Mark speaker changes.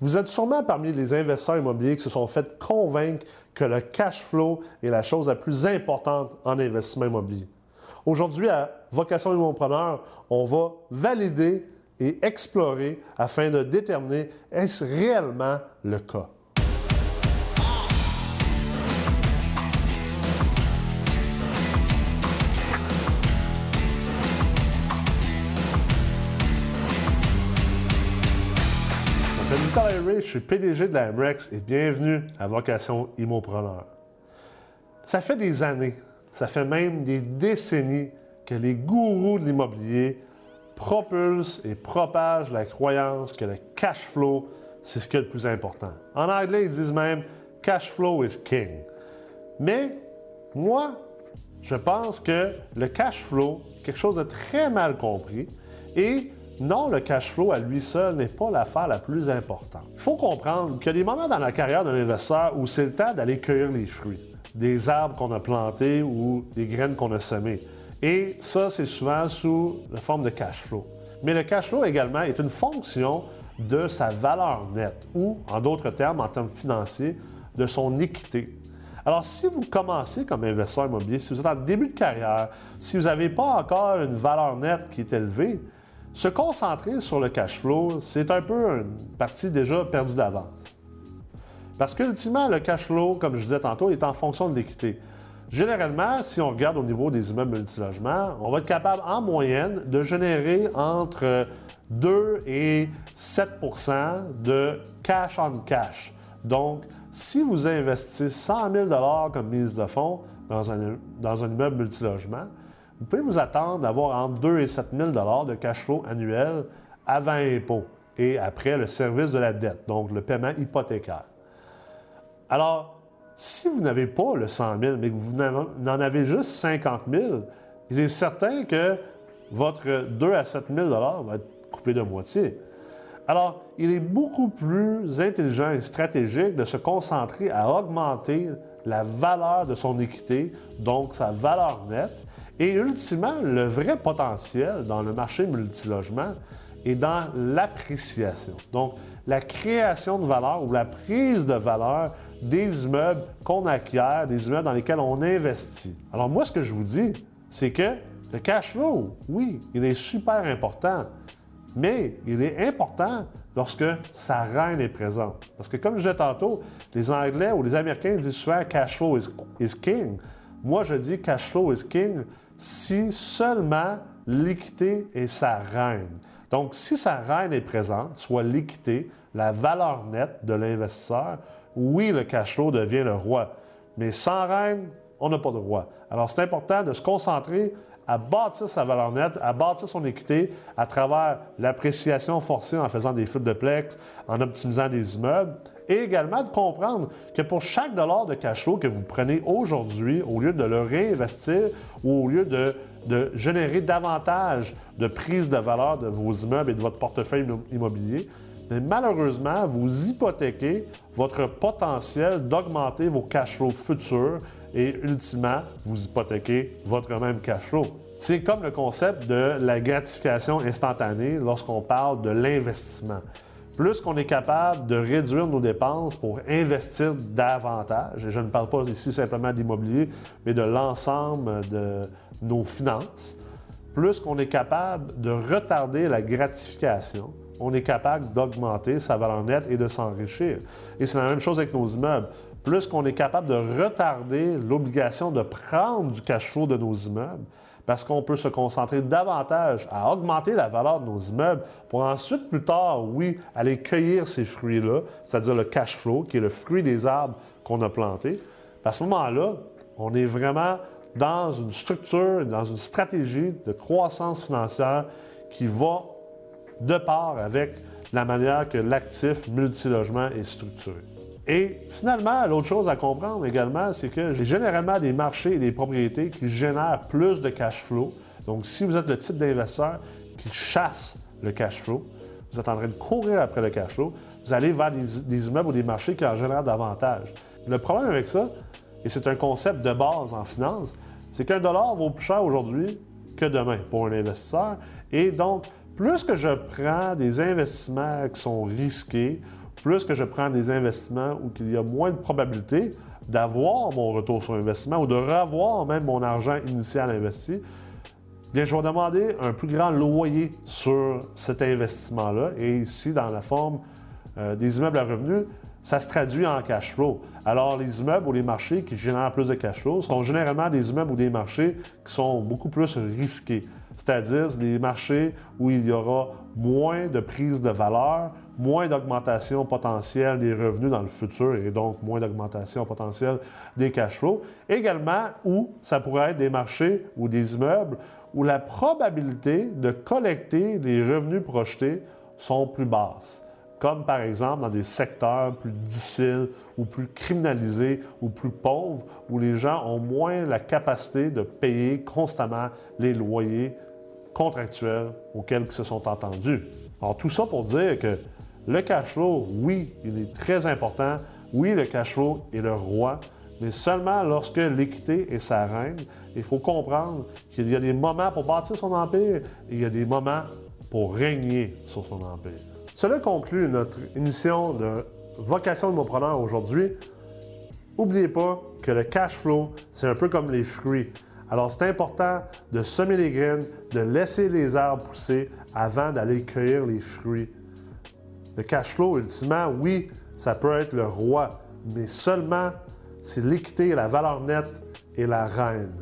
Speaker 1: Vous êtes sûrement parmi les investisseurs immobiliers qui se sont fait convaincre que le cash flow est la chose la plus importante en investissement immobilier. Aujourd'hui, à Vocation Immopreneur, on va valider et explorer afin de déterminer est-ce réellement le cas. Nicolas Ray, je suis PDG de la MREX et bienvenue à Vocation Immopreneur. Ça fait des années, ça fait même des décennies que les gourous de l'immobilier propulsent et propagent la croyance que le cash flow, c'est ce qui est le plus important. En anglais, ils disent même cash flow is king. Mais moi, je pense que le cash flow, quelque chose de très mal compris, et non, le cash flow à lui seul n'est pas l'affaire la plus importante. Il faut comprendre qu'il y a des moments dans la carrière d'un investisseur où c'est le temps d'aller cueillir les fruits, des arbres qu'on a plantés ou des graines qu'on a semées. Et ça, c'est souvent sous la forme de cash flow. Mais le cash flow également est une fonction de sa valeur nette ou, en d'autres termes, en termes financiers, de son équité. Alors, si vous commencez comme investisseur immobilier, si vous êtes en début de carrière, si vous n'avez pas encore une valeur nette qui est élevée, se concentrer sur le cash flow, c'est un peu une partie déjà perdue d'avance. Parce qu'ultimement, le cash flow, comme je disais tantôt, est en fonction de l'équité. Généralement, si on regarde au niveau des immeubles multilogements, on va être capable en moyenne de générer entre 2 et 7% de cash on cash. Donc, si vous investissez 100 000 comme mise de fonds dans un, dans un immeuble multilogement, vous pouvez vous attendre d'avoir entre 2 et 7 000 de cash flow annuel avant impôt et après le service de la dette, donc le paiement hypothécaire. Alors, si vous n'avez pas le 100 000, mais que vous n'en avez juste 50 000, il est certain que votre 2 à 7 000 va être coupé de moitié. Alors, il est beaucoup plus intelligent et stratégique de se concentrer à augmenter la valeur de son équité, donc sa valeur nette, et ultimement, le vrai potentiel dans le marché multilogement est dans l'appréciation. Donc, la création de valeur ou la prise de valeur des immeubles qu'on acquiert, des immeubles dans lesquels on investit. Alors moi, ce que je vous dis, c'est que le cash flow, oui, il est super important, mais il est important lorsque sa reine est présente. Parce que comme je disais tantôt, les Anglais ou les Américains disent souvent cash flow is, king. Moi, je dis cash flow is king si seulement l'équité est sa reine. Donc, si sa reine est présente, soit l'équité, la valeur nette de l'investisseur, oui, le cash flow devient le roi. Mais sans reine, on n'a pas de roi. Alors, c'est important de se concentrer à bâtir sa valeur nette, à bâtir son équité à travers l'appréciation forcée en faisant des flips de plex, en optimisant des immeubles, et également de comprendre que pour chaque dollar de cash flow que vous prenez aujourd'hui, au lieu de le réinvestir ou au lieu de, de générer davantage de prise de valeur de vos immeubles et de votre portefeuille immobilier, mais malheureusement, vous hypothéquez votre potentiel d'augmenter vos cash flows futurs et ultimement, vous hypothéquez votre même cash flow. C'est comme le concept de la gratification instantanée lorsqu'on parle de l'investissement. Plus qu'on est capable de réduire nos dépenses pour investir davantage, et je ne parle pas ici simplement d'immobilier, mais de l'ensemble de nos finances, plus qu'on est capable de retarder la gratification, on est capable d'augmenter sa valeur nette et de s'enrichir. Et c'est la même chose avec nos immeubles. Plus qu'on est capable de retarder l'obligation de prendre du cash flow de nos immeubles, parce qu'on peut se concentrer davantage à augmenter la valeur de nos immeubles pour ensuite, plus tard, oui, aller cueillir ces fruits-là, c'est-à-dire le cash flow, qui est le fruit des arbres qu'on a plantés. À ce moment-là, on est vraiment dans une structure, dans une stratégie de croissance financière qui va de part avec la manière que l'actif multilogement est structuré. Et finalement, l'autre chose à comprendre également, c'est que j'ai généralement des marchés et des propriétés qui génèrent plus de cash flow. Donc, si vous êtes le type d'investisseur qui chasse le cash flow, vous êtes en train de courir après le cash flow, vous allez vers des, immeubles ou des marchés qui en génèrent davantage. Le problème avec ça, et c'est un concept de base en finance, c'est qu'un dollar vaut plus cher aujourd'hui que demain pour un investisseur. Et donc, plus que je prends des investissements qui sont risqués plus que je prends des investissements où il y a moins de probabilité d'avoir mon retour sur investissement ou de revoir même mon argent initial investi, bien, je vais demander un plus grand loyer sur cet investissement-là. Et ici, dans la forme euh, des immeubles à revenus, ça se traduit en cash flow. Alors, les immeubles ou les marchés qui génèrent plus de cash flow sont généralement des immeubles ou des marchés qui sont beaucoup plus risqués, c'est-à-dire des marchés où il y aura moins de prise de valeur, moins d'augmentation potentielle des revenus dans le futur et donc moins d'augmentation potentielle des cash flows. Également, où ça pourrait être des marchés ou des immeubles où la probabilité de collecter les revenus projetés sont plus basses comme par exemple dans des secteurs plus difficiles ou plus criminalisés ou plus pauvres, où les gens ont moins la capacité de payer constamment les loyers contractuels auxquels ils se sont entendus. Alors tout ça pour dire que le cash flow, oui, il est très important. Oui, le cash flow est le roi, mais seulement lorsque l'équité est sa reine. Il faut comprendre qu'il y a des moments pour bâtir son empire il y a des moments pour régner sur son empire. Cela conclut notre émission de Vocation de mon preneur aujourd'hui. N'oubliez pas que le cash flow, c'est un peu comme les fruits. Alors, c'est important de semer les graines, de laisser les arbres pousser avant d'aller cueillir les fruits. Le cash flow, ultimement, oui, ça peut être le roi, mais seulement si l'équité, la valeur nette et la reine.